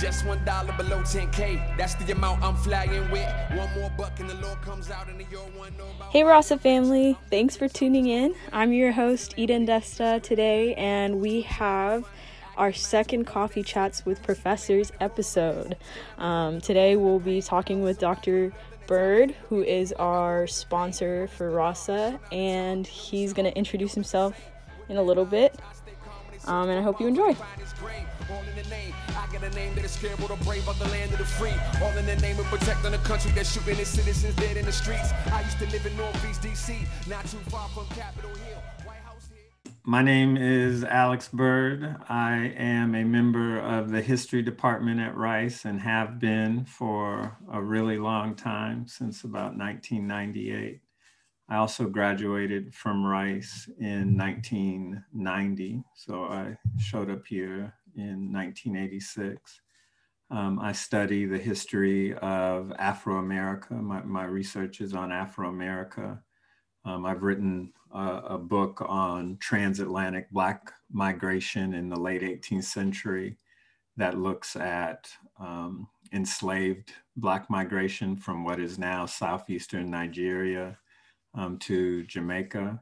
Just one dollar below 10K. That's the amount I'm flying with. One more buck and the Lord comes out the one. Hey Rasa family, thanks for tuning in. I'm your host Eden Desta today, and we have our second Coffee Chats with Professors episode. Um, today we'll be talking with Dr. Byrd, who is our sponsor for Rasa, and he's going to introduce himself in a little bit. Um, and I hope you enjoy. All in the name, I got a name that is scared, the brave of the land of the free. All in the name of protecting the country that's shooting its citizens dead in the streets. I used to live in Northeast DC, not too far from Capitol Hill. White House here. My name is Alex Byrd. I am a member of the history department at Rice and have been for a really long time, since about 1998. I also graduated from Rice in 1990, so I showed up here in 1986. Um, I study the history of Afro America. My, my research is on Afro America. Um, I've written a, a book on transatlantic Black migration in the late 18th century that looks at um, enslaved Black migration from what is now southeastern Nigeria um, to Jamaica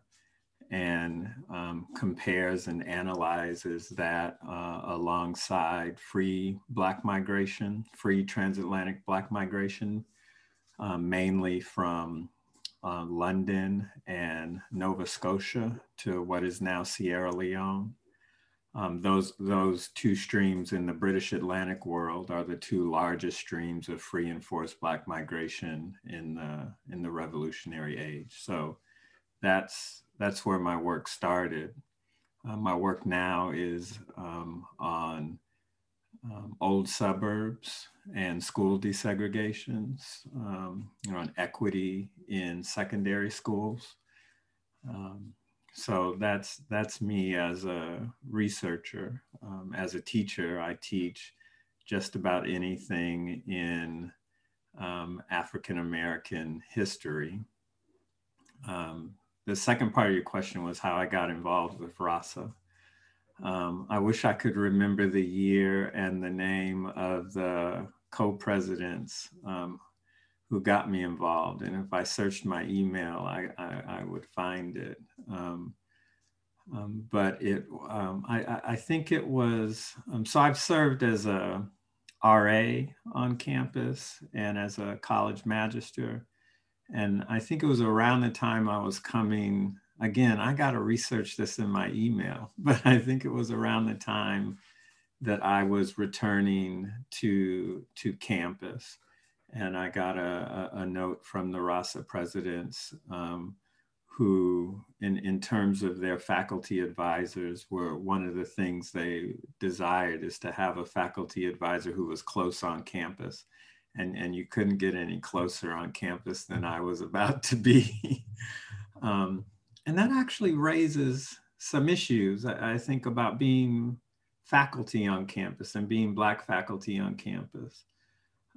and um, compares and analyzes that uh, alongside free Black migration, free transatlantic Black migration, um, mainly from uh, London and Nova Scotia to what is now Sierra Leone. Um, those, those two streams in the British Atlantic world are the two largest streams of free and forced Black migration in the, in the Revolutionary Age. So that's, that's where my work started. Uh, my work now is um, on um, old suburbs and school desegregations, um, you know, on equity in secondary schools. Um, so that's that's me as a researcher. Um, as a teacher, I teach just about anything in um, African American history. Um, the second part of your question was how I got involved with RASA. Um, I wish I could remember the year and the name of the co-presidents um, who got me involved. And if I searched my email, I, I, I would find it. Um, um but it, um, I, I think it was, um, so I've served as a RA on campus and as a college magister. And I think it was around the time I was coming, again, I got to research this in my email, but I think it was around the time that I was returning to, to campus. And I got a, a, a note from the RASA presidents um, who, in, in terms of their faculty advisors, were one of the things they desired is to have a faculty advisor who was close on campus and, and you couldn't get any closer on campus than I was about to be. um, and that actually raises some issues, I, I, think, about being faculty on campus and being Black faculty on campus,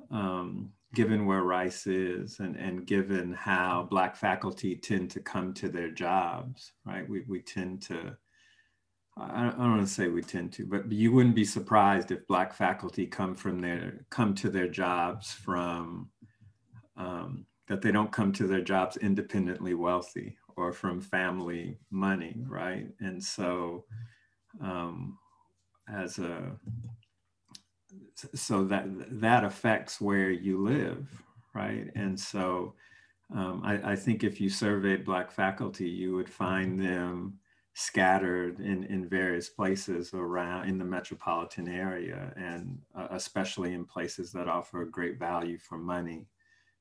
um, given where Rice is and, and given how Black faculty tend to come to their jobs, right? We, we tend to I don't want to say we tend to, but you wouldn't be surprised if black faculty come from their come to their jobs from um, that they don't come to their jobs independently wealthy or from family money, right? And so, um, as a so that that affects where you live, right? And so, um, I, I think if you surveyed black faculty, you would find them scattered in, in various places around in the metropolitan area and uh, especially in places that offer great value for money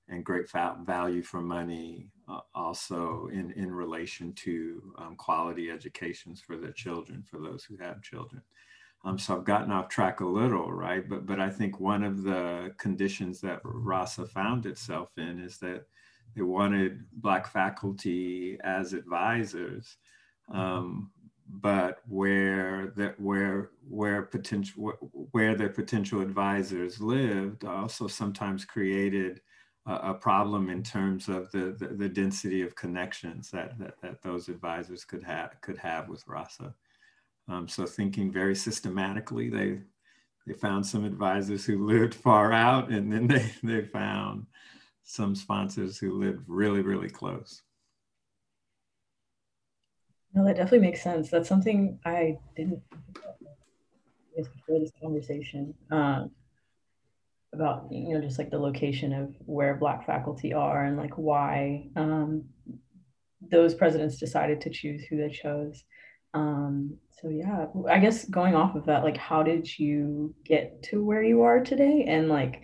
and great value for money uh, also in, in relation to um, quality educations for their children, for those who have children. Um, so I've gotten off track a little, right? But, but I think one of the conditions that RASA found itself in is that they wanted Black faculty as advisors um, but where that where where potential where their potential advisors lived also sometimes created a, a problem in terms of the, the, the density of connections that, that that those advisors could have could have with Rasa. Um, so thinking very systematically, they they found some advisors who lived far out, and then they they found some sponsors who lived really really close. No, that definitely makes sense. That's something I didn't before this conversation um, about you know just like the location of where Black faculty are and like why um, those presidents decided to choose who they chose. Um, so yeah, I guess going off of that, like how did you get to where you are today, and like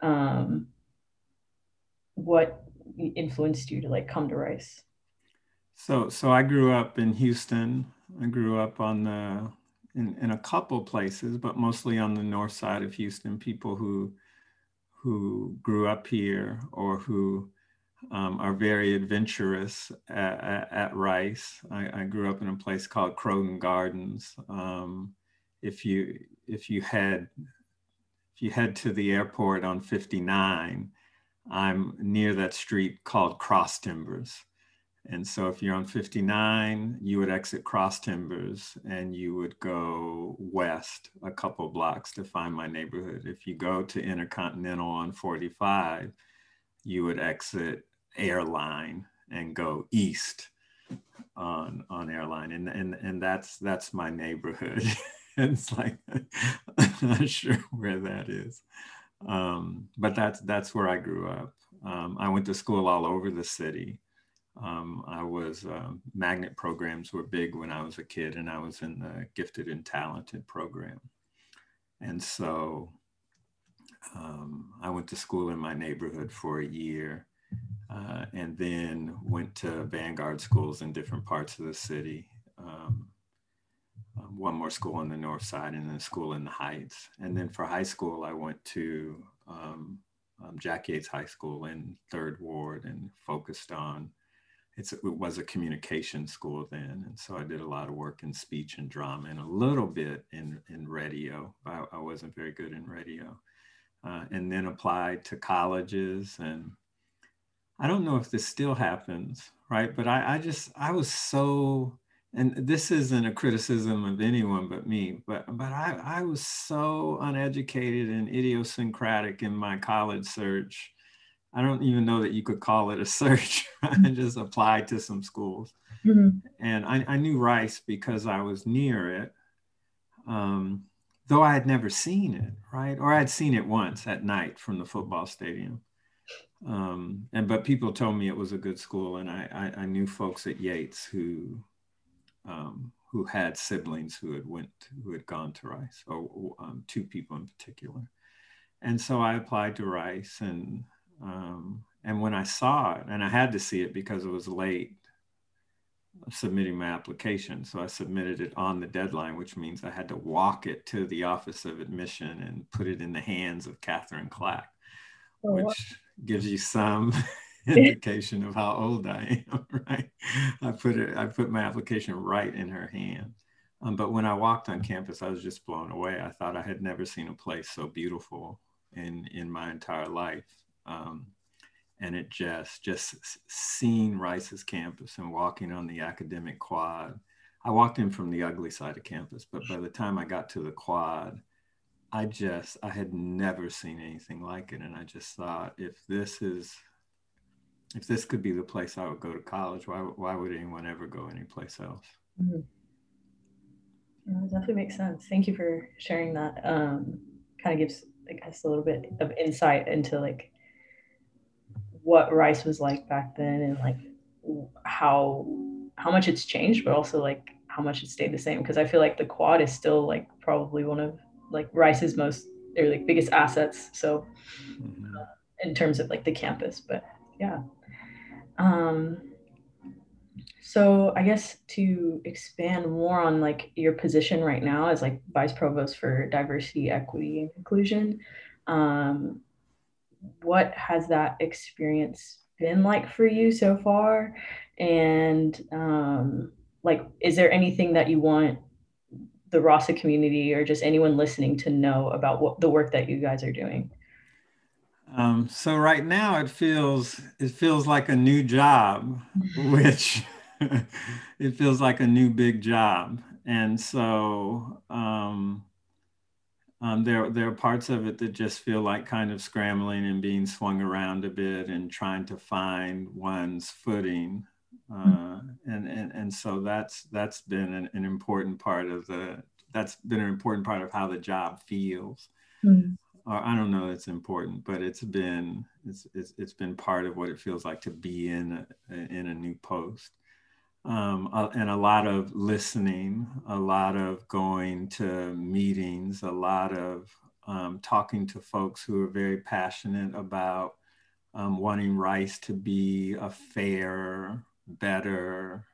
um, what influenced you to like come to Rice? So, so I grew up in Houston. I grew up on the in, in a couple places, but mostly on the north side of Houston. People who who grew up here or who um, are very adventurous at, at, Rice. I, I, grew up in a place called Croton Gardens. Um, if you if you head if you head to the airport on 59, I'm near that street called Cross Timbers. And so if you're on 59, you would exit Cross Timbers and you would go west a couple blocks to find my neighborhood. If you go to Intercontinental on 45, you would exit Airline and go east on on Airline. And and and that's that's my neighborhood. it's like I'm not sure where that is. Um, but that's that's where I grew up. Um, I went to school all over the city. Um, I was uh, magnet programs were big when I was a kid, and I was in the gifted and talented program. And so um, I went to school in my neighborhood for a year, uh, and then went to Vanguard schools in different parts of the city. Um, um one more school on the north side, and then a school in the Heights. And then for high school, I went to um, um, Jack Yates High School in Third Ward and focused on it was a communication school then. And so I did a lot of work in speech and drama and a little bit in, in radio. I, I wasn't very good in radio. Uh, and then applied to colleges. And I don't know if this still happens, right? But I, I just, I was so, and this isn't a criticism of anyone but me, but, but I, I was so uneducated and idiosyncratic in my college search I don't even know that you could call it a search. I just applied to some schools. Mm-hmm. And I, I, knew Rice because I was near it, um, though I had never seen it, right? Or I'd seen it once at night from the football stadium. Um, and but people told me it was a good school, and I, I, I knew folks at Yates who um, who had siblings who had went who had gone to Rice, or um, two people in particular. And so I applied to Rice, and um, and when I saw it, and I had to see it because it was late submitting my application. So I submitted it on the deadline, which means I had to walk it to the Office of Admission and put it in the hands of Catherine Clack, oh, which. Gives you some indication of how old I am, right? I put it, I put my application right in her hand. Um, but when I walked on campus, I was just blown away. I thought I had never seen a place so beautiful in in my entire life. Um, and it just just seeing Rice's campus and walking on the academic quad. I walked in from the ugly side of campus, but by the time I got to the quad, I just I had never seen anything like it, and I just thought if this is if this could be the place I would go to college, why why would anyone ever go anyplace else? Mm-hmm. Yeah, that definitely makes sense. Thank you for sharing that. Um, kind of gives I guess a little bit of insight into like what rice was like back then and like how how much it's changed but also like how much it stayed the same because i feel like the quad is still like probably one of like rice's most or like biggest assets so mm-hmm. uh, in terms of like the campus but yeah um so i guess to expand more on like your position right now as like vice provost for diversity equity and inclusion um what has that experience been like for you so far? And um, like, is there anything that you want the Rasa community or just anyone listening to know about what the work that you guys are doing? Um, so right now it feels it feels like a new job, which it feels like a new big job, and so um, um, there, there are parts of it that just feel like kind of scrambling and being swung around a bit and trying to find one's footing. Uh, and, and, and so that's, that's been an, an, important part of the, that's been an important part of how the job feels. Mm-hmm. Or I don't know it's important, but it's been, it's, it's, it's been part of what it feels like to be in a, in a new post um, and a lot of listening, a lot of going to meetings, a lot of um, talking to folks who are very passionate about um, wanting Rice to be a fair, better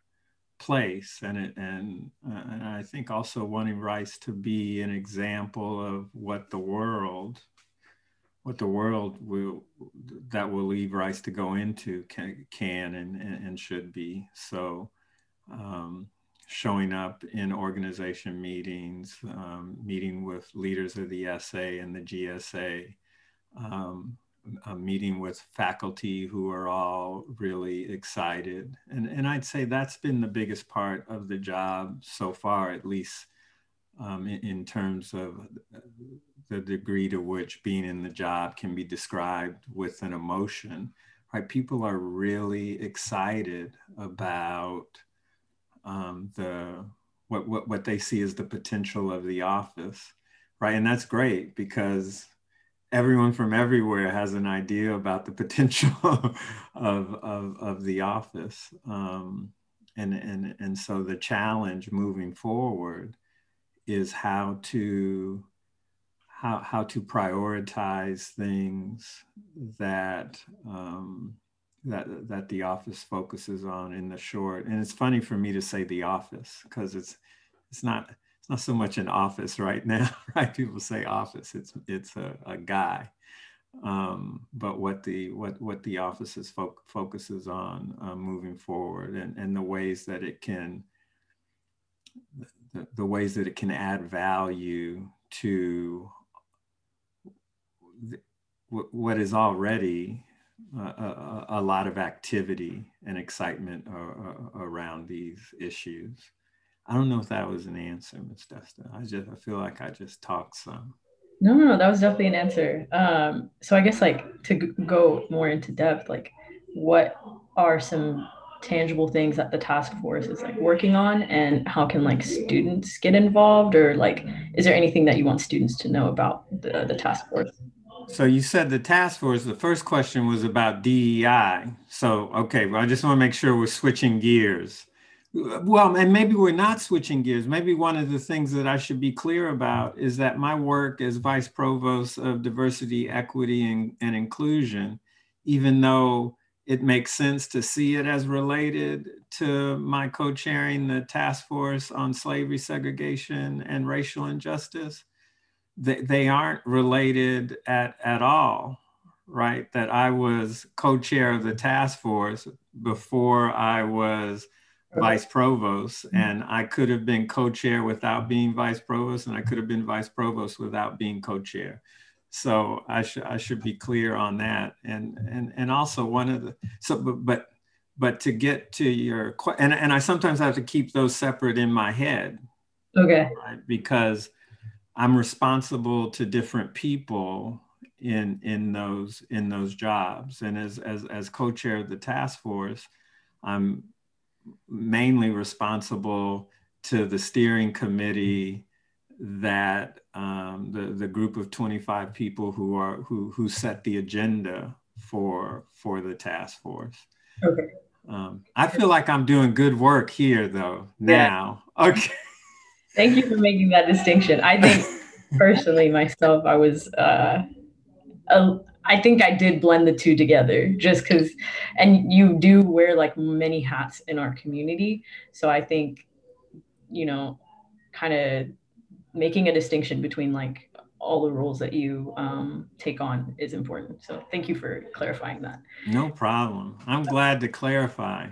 place, and it, and, uh, and I think also wanting Rice to be an example of what the world, what the world will that will leave Rice to go into can, can and, and should be. So um, showing up in organization meetings, um, meeting with leaders of the SA and the GSA, um, meeting with faculty who are all really excited. And, and I'd say that's been the biggest part of the job so far, at least um, in, in, terms of the degree to which being in the job can be described with an emotion. Right? People are really excited about um, the what, what what they see as the potential of the office, right? And that's great because everyone from everywhere has an idea about the potential of of, of the office, um, and and and so the challenge moving forward is how to how how to prioritize things that um, that that the office focuses on in the short and it's funny for me to say the office because it's it's not not so much an office right now right people say office it's it's a, a guy um, but what the what what the office is fo- focuses on uh, moving forward and and the ways that it can the, the ways that it can add value to the, what is already a, a, lot of activity and excitement around these issues. I don't know if that was an answer, Ms. Desta. I just I feel like I just talked some. No, no, no, that was definitely an answer. Um, so I guess like to go more into depth, like what are some tangible things that the task force is like working on and how can like students get involved or like is there anything that you want students to know about the, the task force so you said the task force, the first question was about DEI. So, okay, well, I just want to make sure we're switching gears. Well, and maybe we're not switching gears. Maybe one of the things that I should be clear about is that my work as Vice Provost of Diversity, Equity, and, and Inclusion, even though it makes sense to see it as related to my co chairing the task force on slavery, segregation, and racial injustice, they, they aren't related at, at all, right? That I was co-chair of the task force before I was vice provost and I could have been co-chair without being vice provost and I could have been vice provost without being co-chair. So I should I should be clear on that. And and and also one of the so but but but to get to your and and I sometimes have to keep those separate in my head. Okay. Right? Because I'm responsible to different people in in those in those jobs. And as as as co-chair of the task force, I'm mainly responsible to the steering committee that um, the the group of 25 people who are who who set the agenda for for the task force. Okay. Um, I feel like I'm doing good work here though now. Yeah. Okay. Thank you for making that distinction. I think personally myself, I was uh, a, I think I did blend the two together just because, and you do wear like many hats in our community. So I think, you know, kind of making a distinction between like all the roles that you um, take on is important. So thank you for clarifying that. No problem. I'm glad to clarify.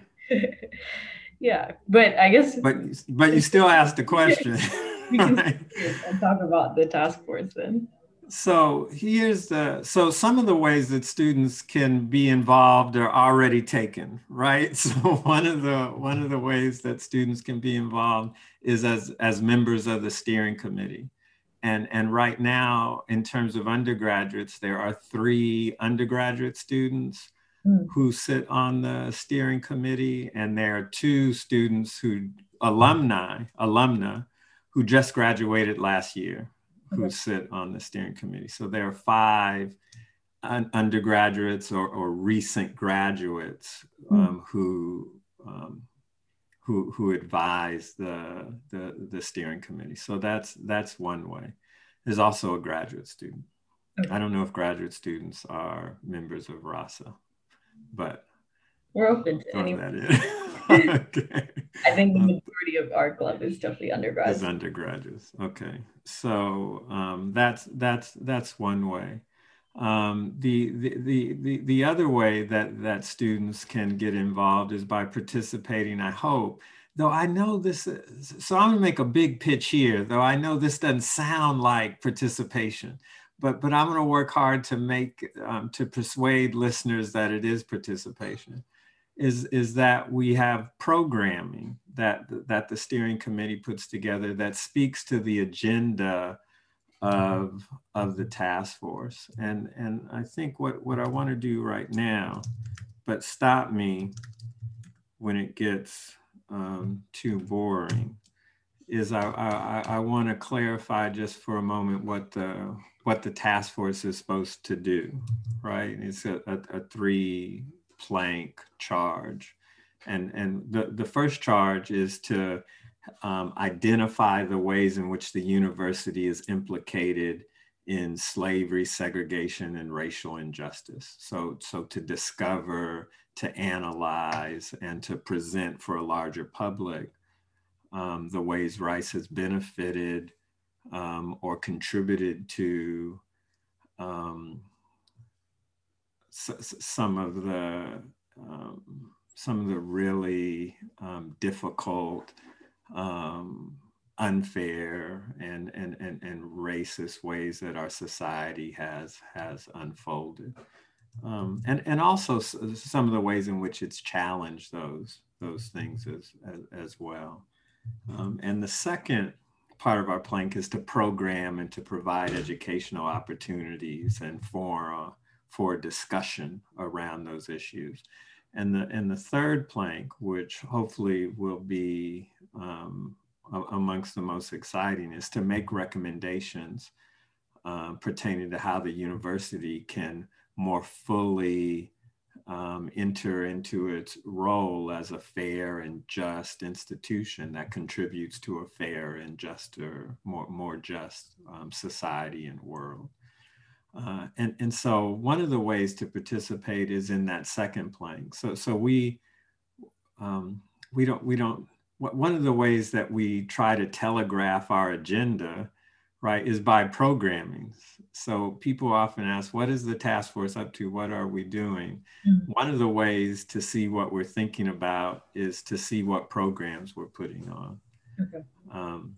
yeah, but I guess. But but you still asked the question. we can and talk about the task force then. So here's the so some of the ways that students can be involved are already taken, right? So one of the one of the ways that students can be involved is as as members of the steering committee. and, and right now, in terms of undergraduates, there are three undergraduate students mm. who sit on the steering committee, and there are two students who, alumni, alumna, who just graduated last year, who sit on the steering committee. So there are five un- undergraduates or, or recent graduates hmm. um, who um, who who advise the, the the steering committee. So that's that's one way. There's also a graduate student. Okay. I don't know if graduate students are members of RASA, but we're open to any. okay. I think the majority of our club is definitely undergrads. Is undergraduates. Okay, so um, that's that's that's one way. Um, the, the, the, the other way that, that students can get involved is by participating, I hope, though I know this, is, so I'm gonna make a big pitch here, though I know this doesn't sound like participation, but, but I'm gonna work hard to make, um, to persuade listeners that it is participation, is, is that we have programming that, that the steering committee puts together that speaks to the agenda of of the task force. And and I think what what I want to do right now, but stop me when it gets um, too boring, is I I, I want to clarify just for a moment what the what the task force is supposed to do, right? It's a, a, a three plank charge. And, and the, the first charge is to um, identify the ways in which the university is implicated in slavery, segregation, and racial injustice. So, so to discover, to analyze, and to present for a larger public um, the ways Rice has benefited um, or contributed to um, some of the um, some of the really um, difficult um, unfair and, and, and, and racist ways that our society has, has unfolded. Um, and, and also some of the ways in which it's challenged those, those things as, as, as well. Um, and the second part of our plank is to program and to provide educational opportunities and for, uh, for discussion around those issues. And the, and the third plank, which hopefully will be um, amongst the most exciting, is to make recommendations uh, pertaining to how the university can more fully um, enter into its role as a fair and just institution that contributes to a fair and juster, more, more just um, society and world. Uh, and, and so one of the ways to participate is in that second plank. So, so we, um, we don't, we don't, one of the ways that we try to telegraph our agenda, right, is by programming. So people often ask, what is the task force up to? What are we doing? Mm-hmm. One of the ways to see what we're thinking about is to see what programs we're putting on. Okay. Um,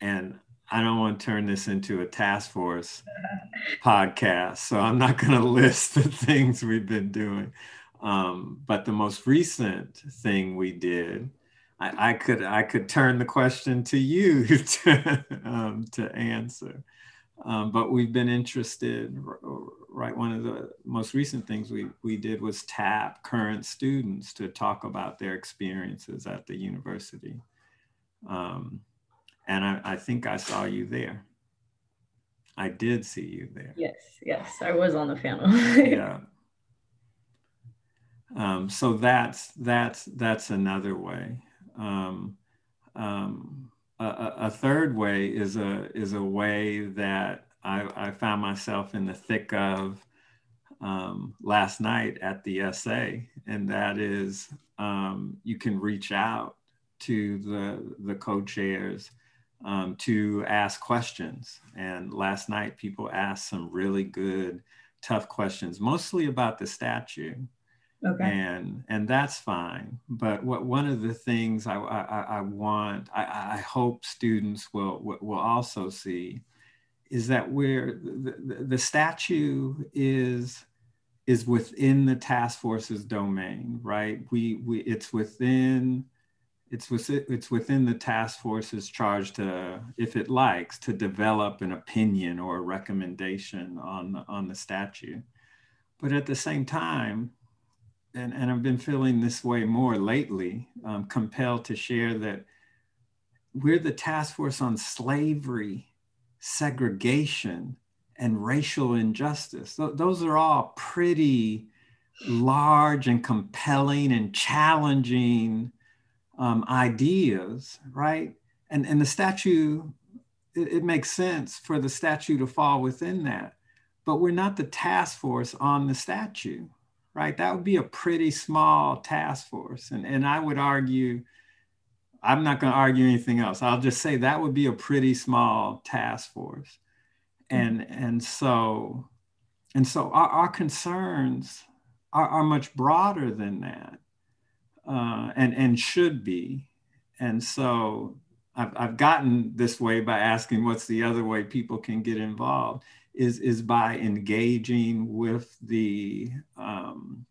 and I don't want to turn this into a task force podcast, so I'm not going to list the things we've been doing. Um, but the most recent thing we did, I, I, could I could turn the question to you to, um, to answer. Um, but we've been interested, right? One of the most recent things we, we did was tap current students to talk about their experiences at the university. Um, and I, I think I saw you there. I did see you there. Yes, yes, I was on the panel. yeah. Um, so that's that's that's another way. Um, um, a, a, third way is a is a way that I, I found myself in the thick of um, last night at the SA, and that is um, you can reach out to the the co-chairs um, to ask questions. And last night, people asked some really good, tough questions, mostly about the statue. Okay. And and that's fine. But what one of the things I I, I want, I, I hope students will will also see, is that where the, the, the statue is is within the task force's domain, right? We we it's within it's it's within the task force's charge to, if it likes, to develop an opinion or a recommendation on the, on the statute. But at the same time, and, and I've been feeling this way more lately, um, compelled to share that we're the task force on slavery, segregation, and racial injustice. Th- those are all pretty large and compelling and challenging um, ideas, right? And, and the statue, it, it makes sense for the statue to fall within that. But we're not the task force on the statue, right? That would be a pretty small task force. And, and I would argue, I'm not going to argue anything else. I'll just say that would be a pretty small task force. And, and so, and so our, our concerns are, are much broader than that uh, and, and should be. And so I've, I've gotten this way by asking what's the other way people can get involved is, is by engaging with the um,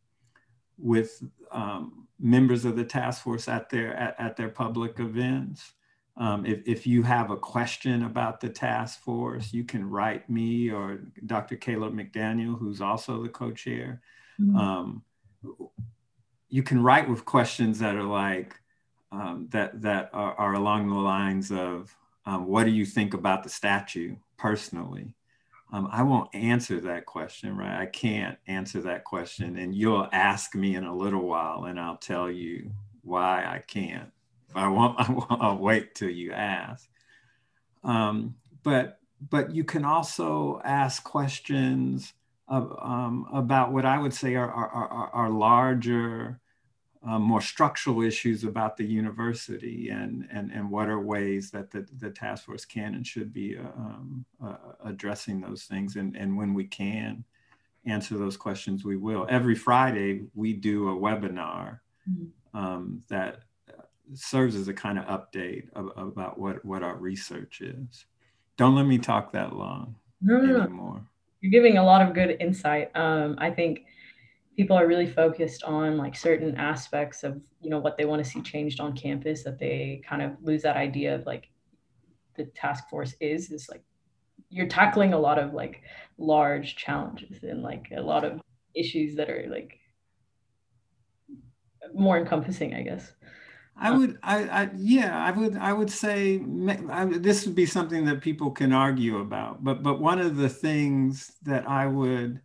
with um, members of the task force at their at, at their public events. Um, if, if you have a question about the task force, you can write me or Dr. Caleb McDaniel, who's also the co-chair. Mm-hmm. Um, you can write with questions that are like um, that that are, are, along the lines of um, what do you think about the statue personally? Um, i won't answer that question right? I can't answer that question and you'll ask me in a little while and i'll tell you why i can't. I won't, I won't i'll wait till you ask. Um, but but you can also ask questions um, about what I would say are, are, are, are larger, uh, more structural issues about the university and, and, and what are ways that the, the task force can and should be uh, um, uh, addressing those things. And, and when we can answer those questions, we will. Every Friday, we do a webinar mm-hmm. um, that serves as a kind of update of, about what, what our research is. Don't let me talk that long no, anymore you're giving a lot of good insight. Um, I think people are really focused on like certain aspects of you know what they want to see changed on campus that they kind of lose that idea of like the task force is is like you're tackling a lot of like large challenges and like a lot of issues that are like more encompassing i guess I would, I, I, yeah, I would, I would say I, this would be something that people can argue about. But, but one of the things that I would,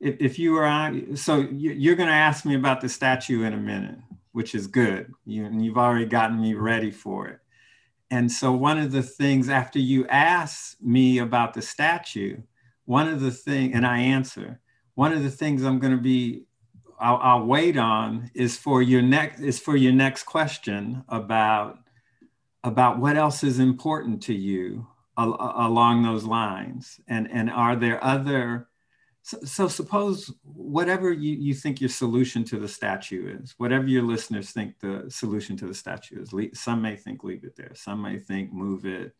if, if you were on, so you, are going to ask me about the statue in a minute, which is good. You, and you've already gotten me ready for it. And so one of the things after you ask me about the statue, one of the thing, and I answer, one of the things I'm going to be I'll, I'll wait on is for your next is for your next question about about what else is important to you al- along those lines. And and are there other so, so, suppose whatever you, you think your solution to the statue is whatever your listeners think the solution to the statue is some may think leave it there. Some may think move it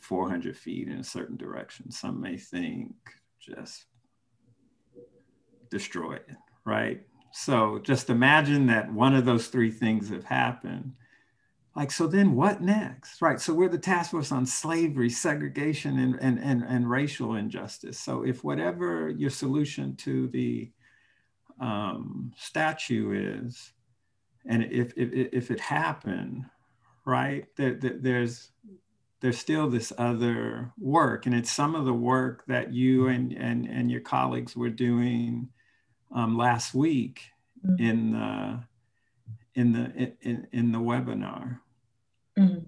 400 feet in a certain direction. Some may think just destroy it right? So just imagine that one of those three things have happened. Like, so then what next? Right. So we're the task force on slavery, segregation, and, and, and, and racial injustice. So if whatever your solution to the um, statue is, and if, if, if it happened, right, there, there, there's there's still this other work and it's some of the work that you and, and, and your colleagues were doing um, last week mm-hmm. in the in the in, in the webinar. Mm-hmm.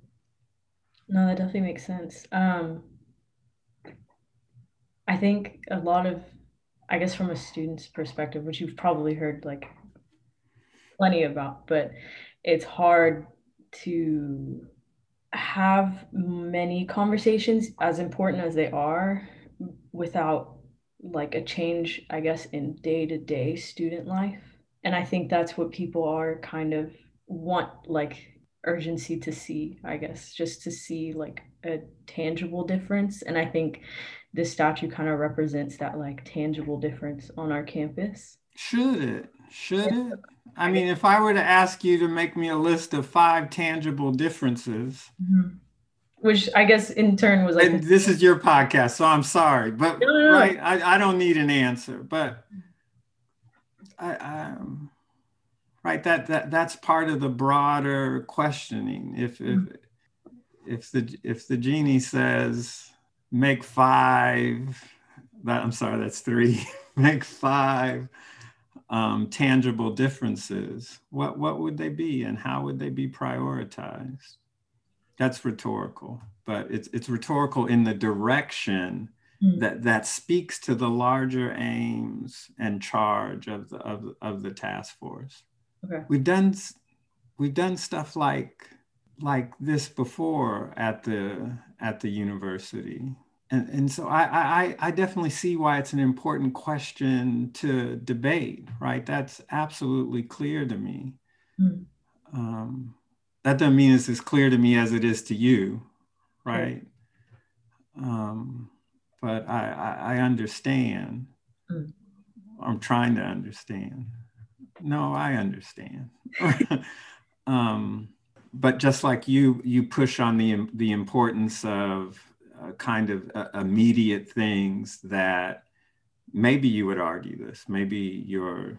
No, that definitely makes sense. Um, I think a lot of, I guess, from a student's perspective, which you've probably heard like plenty about, but it's hard to have many conversations as important as they are without like a change, I guess, in day to day student life. And I think that's what people are kind of want like urgency to see, I guess, just to see like a tangible difference. And I think this statue kind of represents that like tangible difference on our campus. Should it? Should it? I mean, if I were to ask you to make me a list of five tangible differences, mm-hmm. Which I guess in turn was like, and this is your podcast, so I'm sorry, but no, no, no. right, I, I don't need an answer, but I, I um, right that that that's part of the broader questioning. If if mm-hmm. if the if the genie says make five, that I'm sorry, that's three, make five um, tangible differences, what, what would they be and how would they be prioritized? That's rhetorical, but it's, it's rhetorical in the direction mm. that, that speaks to the larger aims and charge of the, of, of the task force. Okay. We've done, we've done stuff like, like this before at the, at the university and, and so I, I, I definitely see why it's an important question to debate, right? That's absolutely clear to me. Mm. Um, that doesn't mean it's as clear to me as it is to you, right? Um, but I, I, I understand. Mm. I'm trying to understand. No, I understand. um, but just like you, you push on the the importance of uh, kind of uh, immediate things that maybe you would argue this, maybe you're,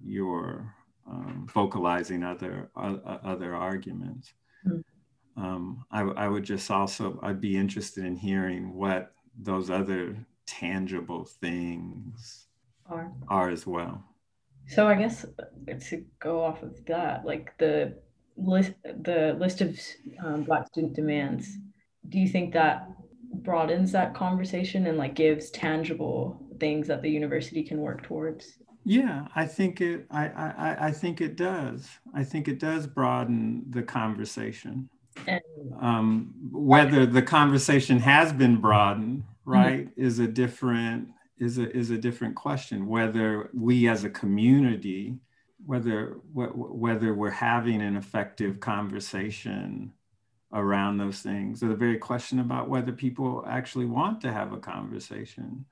you're um, vocalizing other uh, other arguments. Mm. Um, I, I would just also I'd be interested in hearing what those other tangible things are are as well. So I guess to go off of that, like the list the list of um, Black student demands do you think that broadens that conversation and like gives tangible things that the university can work towards yeah i think it i i, I think it does. I think it does broaden the conversation. Um, whether the conversation has been broadened right mm-hmm. is a different is a is a different question. Whether we as a community whether whether we're having an effective conversation around those things or the very question about whether people actually want to have a conversation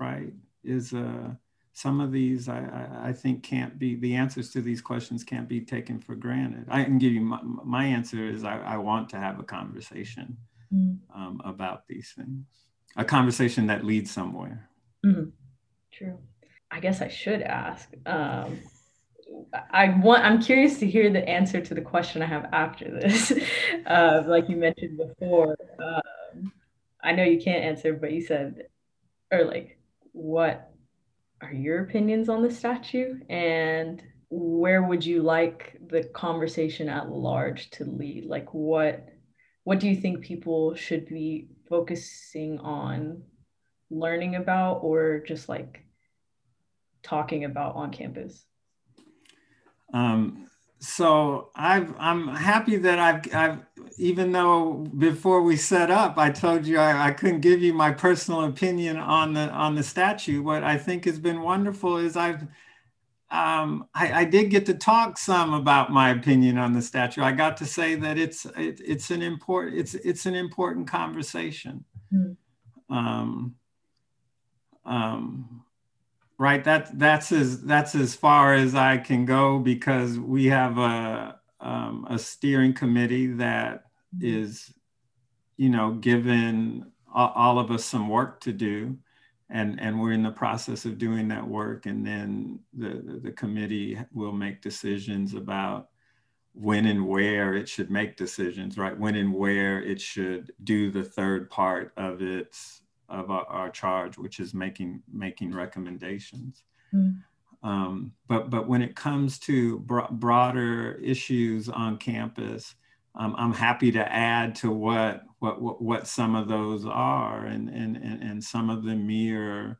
right is uh, some of these I, I, think can't be the answers to these questions can't be taken for granted i can give you my, my answer is I, I want to have a conversation mm. um, about these things a conversation that leads somewhere mm-hmm. true i guess i should ask um, I want I'm curious to hear the answer to the question I have after this. Uh, like you mentioned before, um, I know you can't answer, but you said, or like, what are your opinions on the statue, and where would you like the conversation at large to lead? Like, what what do you think people should be focusing on learning about, or just like talking about on campus? Um, so i am happy that I've, I've, even though before we set up, I told you I, I, couldn't give you my personal opinion on the on the statue. What I think has been wonderful is I've um, I, I, did get to talk some about my opinion on the statue. I got to say that it's it, it's an important it's it's an important conversation. Mm. Um, um, right that that's as that's as far as i can go because we have a um, a steering committee that is you know given all of us some work to do and and we're in the process of doing that work and then the the committee will make decisions about when and where it should make decisions right when and where it should do the third part of its of our, our charge, which is making making recommendations. Mm. Um, but but when it comes to bro- broader issues on campus, um, I'm happy to add to what, what what what some of those are, and and and, and some of them mirror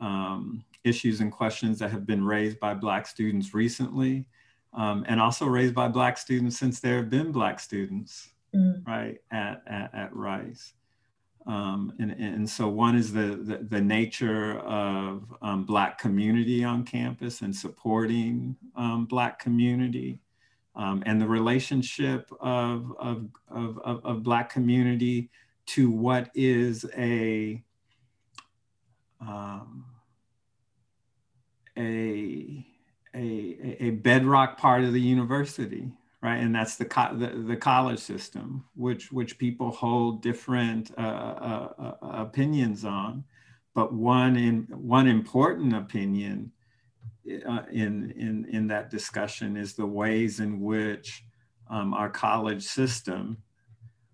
um, issues and questions that have been raised by Black students recently, um, and also raised by Black students since there have been Black students, mm. right, at, at, at Rice. Um, and, and so one is the, the, the nature of um, Black community on campus and supporting um, Black community um, and the relationship of, of, of, of, of, Black community to what is a, um, a, a, a bedrock part of the university, right? And that's the, co- the, the, college system, which, which people hold different uh, uh, uh, opinions on. But one, in, one important opinion uh, in, in, in that discussion is the ways in which um, our college system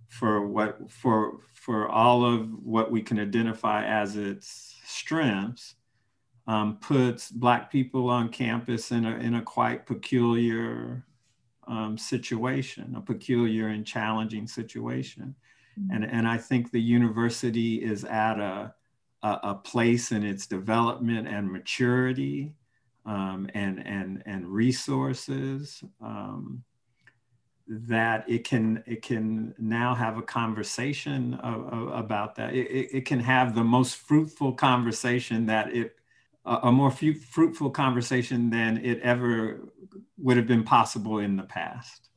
for what for for all of what we can identify as its strengths um, puts black people on campus in a, in a quite peculiar um, situation, a peculiar and challenging situation. Mm-hmm. And, and I think the university is at a, a, a place in its development and maturity um, and, and, and resources um, that it can it can now have a conversation of, of, about that. It, it, can have the most fruitful conversation that it a, more f- fruitful conversation than it ever would have been possible in the past.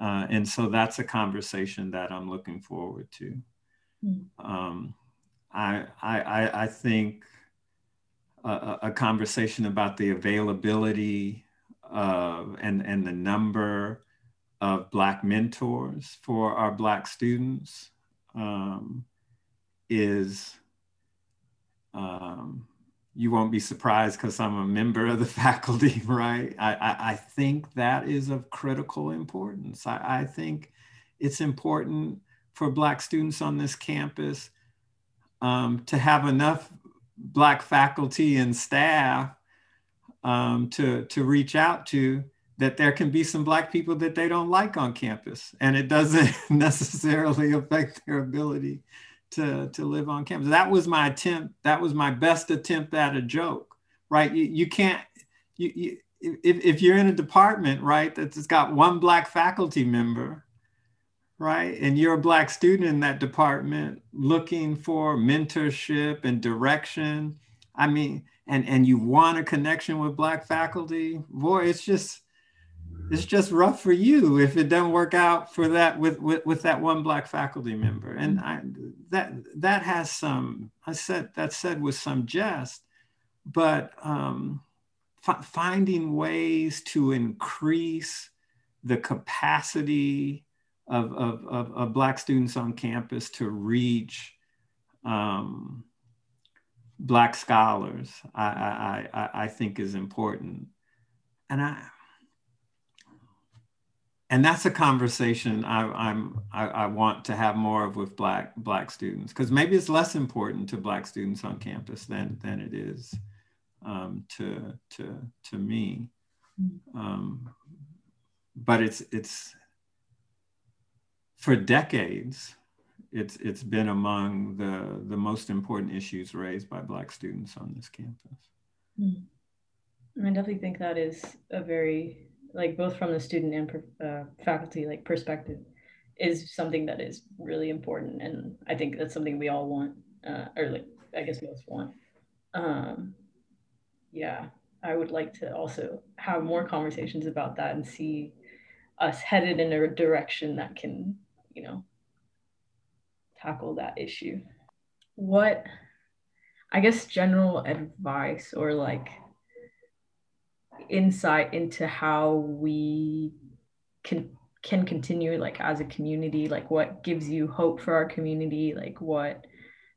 Uh, and so that's a conversation that I'm looking forward to. Mm. Um, I, I, I think a, conversation about the availability of and, and the number of Black mentors for our Black students um, is um, you won't be surprised because I'm a member of the faculty, right? I, I, I think that is of critical importance. I, I, think it's important for Black students on this campus um, to have enough Black faculty and staff um, to, to reach out to that there can be some Black people that they don't like on campus. And it doesn't necessarily affect their ability to to live on campus. That was my attempt. That was my best attempt at a joke, right? You, you can't you, you if, if you're in a department, right, that's got one black faculty member, right, and you're a black student in that department looking for mentorship and direction, I mean, and and you want a connection with black faculty, boy, it's just it's just rough for you if it doesn't work out for that with, with, with that one black faculty member. And I, that that has some I said that said with some jest, but um, f- finding ways to increase the capacity of, of, of, of, black students on campus to reach um, black scholars, I, I, I, I think is important. And I, and that's a conversation I, am I, I, want to have more of with black black students because maybe it's less important to black students on campus than than it is um, to to to me. Um, but it's it's for decades it's it's been among the the most important issues raised by black students on this campus. Mm. I definitely think that is a very like both from the student and uh, faculty like perspective is something that is really important and i think that's something we all want uh, or like i guess most want um, yeah i would like to also have more conversations about that and see us headed in a direction that can you know tackle that issue? What i guess general advice or like insight into how we can can continue like as a community like what gives you hope for our community? Like what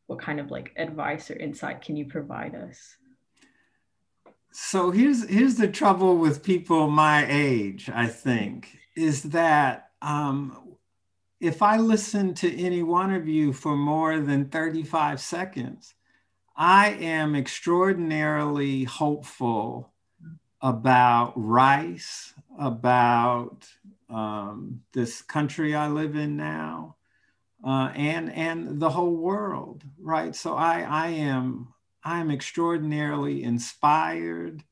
what kind of like advice or insight can you provide us? So here's here's the trouble with people my age i think is that um, if i listen to any one of you for more than 35 seconds i am extraordinarily hopeful about rice, about um, this country I live in now, uh, and and the whole world, right? So I I am I am extraordinarily inspired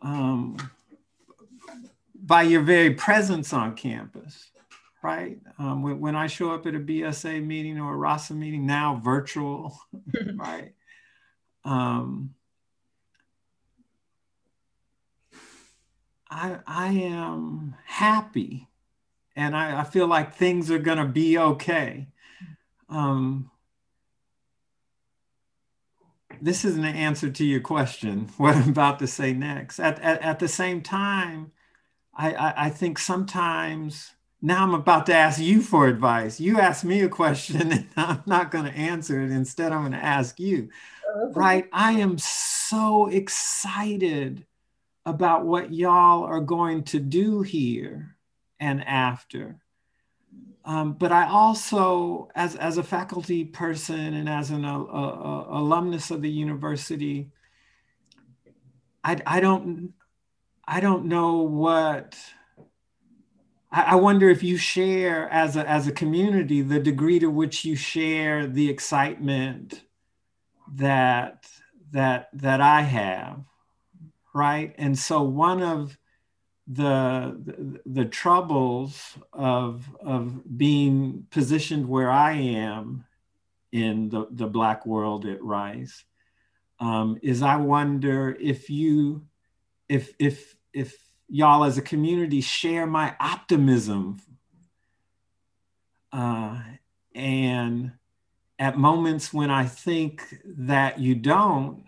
um, by your very presence on campus, right? Um, when, when, I show up at a BSA meeting or a RASA meeting, now virtual, right? Um, I, I am happy and I, I feel like things are going to be okay. Um, this isn't an answer to your question, what I'm about to say next. At, at, at the same time, I, I, I think sometimes now I'm about to ask you for advice. You ask me a question and I'm not going to answer it. Instead, I'm going to ask you. Oh, right? I am so excited about what y'all are going to do here and after. Um, but I also, as, as a faculty person and as an uh, uh, alumnus of the university, I, I don't I don't know what I wonder if you share as a, as a community the degree to which you share the excitement that that that I have, right? And so one of the, the troubles of of being positioned where I am in the, the black world at Rice um, is I wonder if you if if if y'all as a community share my optimism uh, and at moments when I think that you don't,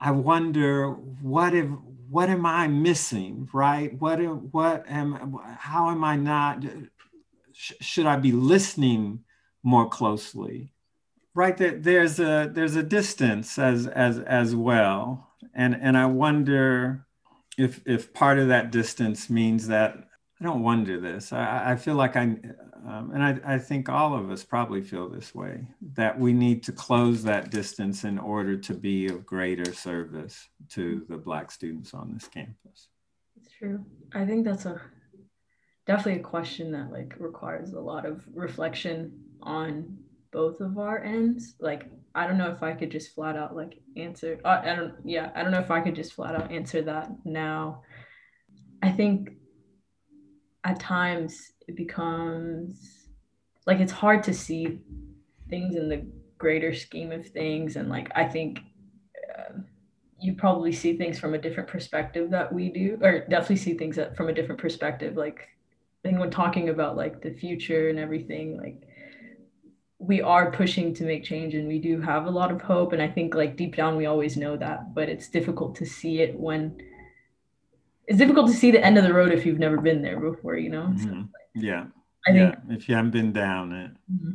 I wonder what if what am I missing, right? What what am how am I not? should I be listening more closely? Right there, there's a there's a distance as as as well, and and I wonder if if part of that distance means that I don't wonder this. I, I feel like I, um, and I, I think all of us probably feel this way that we need to close that distance in order to be of greater service to the Black students on this campus. It's true. I think that's a definitely a question that like requires a lot of reflection on both of our ends. Like I don't know if I could just flat out like answer. Uh, I don't. Yeah, I don't know if I could just flat out answer that now. I think at times it becomes like it's hard to see things in the greater scheme of things, and like I think uh, you probably see things from a different perspective that we do, or definitely see things that from a different perspective. Like I think when talking about like the future and everything, like we are pushing to make change and we do have a lot of hope and i think like deep down we always know that but it's difficult to see it when it's difficult to see the end of the road if you've never been there before you know mm-hmm. so, yeah i think yeah. if you haven't been down it mm-hmm.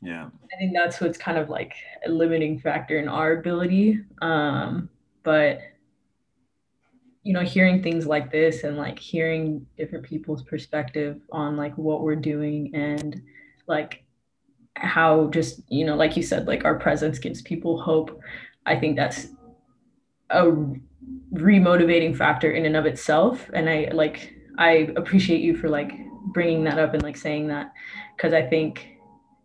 yeah i think that's what's kind of like a limiting factor in our ability um but you know hearing things like this and like hearing different people's perspective on like what we're doing and like how just you know like you said like our presence gives people hope. I think that's a remotivating factor in and of itself. And i like i appreciate you for like bringing that up and like saying that because i think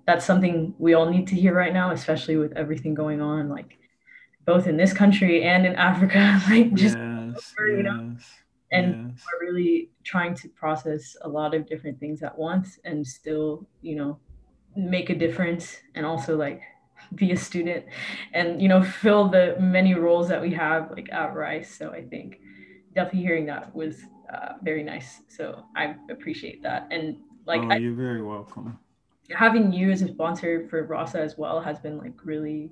that's something we all need to hear right now especially with everything going on like both in this country and in africa like just yes, over, you know? and yes. we're really trying to process a lot of different things at once and still you know make a difference and also like be a student and you know fill the many roles that we have like at rice. So i think definitely hearing that was uh, very nice. So i appreciate that. And like oh, you're very welcome. Having you as a sponsor for rasa as well has been like really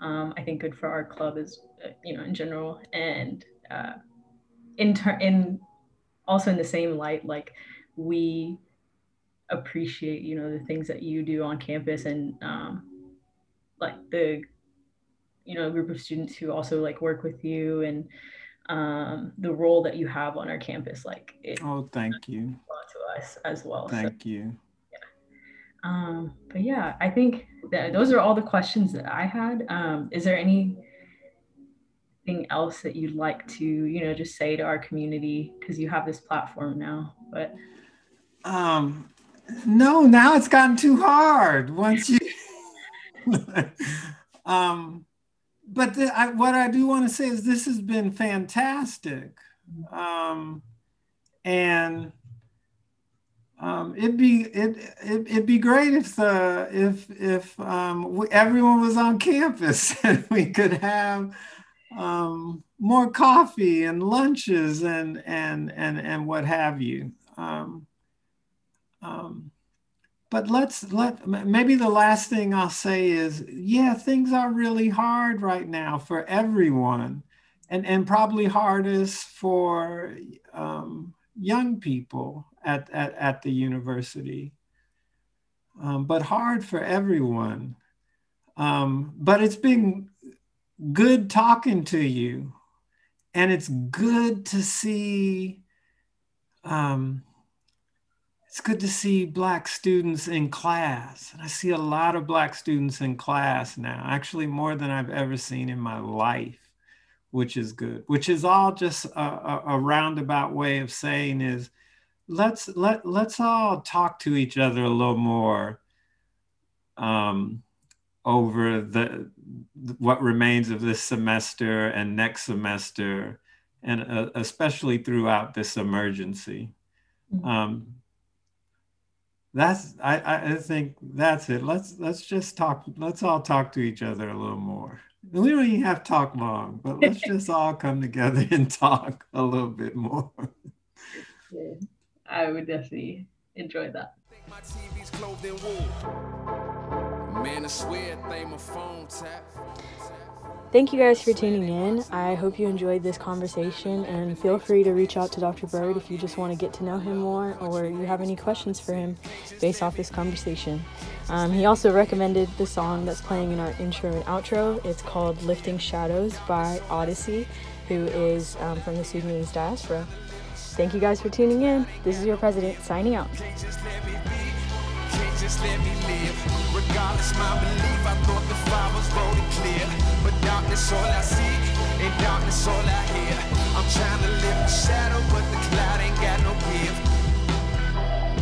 um, i think good for our club as uh, you know in general. And uh, in turn in also in the same light like we appreciate you know the things that you do on campus and um, like the you know group of students who also like work with you and um, the role that you have on our campus like it oh thank you. to us as well thank so, you. yeah. Um, but yeah i think that those are all the questions that i had. Um, is there anything else that you'd like to you know just say to our community? Because you have this platform now but um no, now it's gotten too hard. Once you, um, but the, I, what I do want to say is this has been fantastic, um, and um, it'd be it, it it'd be great if the if if um, we, everyone was on campus and we could have um, more coffee and lunches and and and and what have you. Um, um, but let's let maybe the last thing I'll say is yeah, things are really hard right now for everyone, and and probably hardest for um, young people at, at, at the university, um, but hard for everyone. Um, but it's been good talking to you, and it's good to see. Um, it's good to see Black students in class. And I see a lot of Black students in class now, actually, more than I've ever seen in my life, which is good, which is all just a, a, a roundabout way of saying is let's let let's all talk to each other a little more um, over the what remains of this semester and next semester, and uh, especially throughout this emergency. Mm-hmm. Um, that's I, I think that's it. Let's let's just talk. Let's all talk to each other a little more. We don't even have to talk long, but let's just all come together and talk a little bit more. Yeah, I would definitely enjoy that. Man, I swear, my phone tap. Thank you guys for tuning in. I hope you enjoyed this conversation and feel free to reach out to Dr. Byrd if you just want to get to know him more or you have any questions for him based off this conversation. Um, he also recommended the song that's playing in our intro and outro. It's called Lifting Shadows by Oddisee, who is um, from the Sudanese diaspora. Thank you guys for tuning in. This is your president signing out just let me live. Regardless my belief, I thought the fire was rolling clear. But darkness all I see, and darkness all I hear. I'm trying to live in shadow, but the cloud ain't got no give.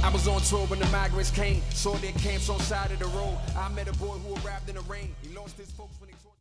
I was on tour when the migrants came, saw their camps on side of the road. I met a boy who arrived in the rain. He lost his folks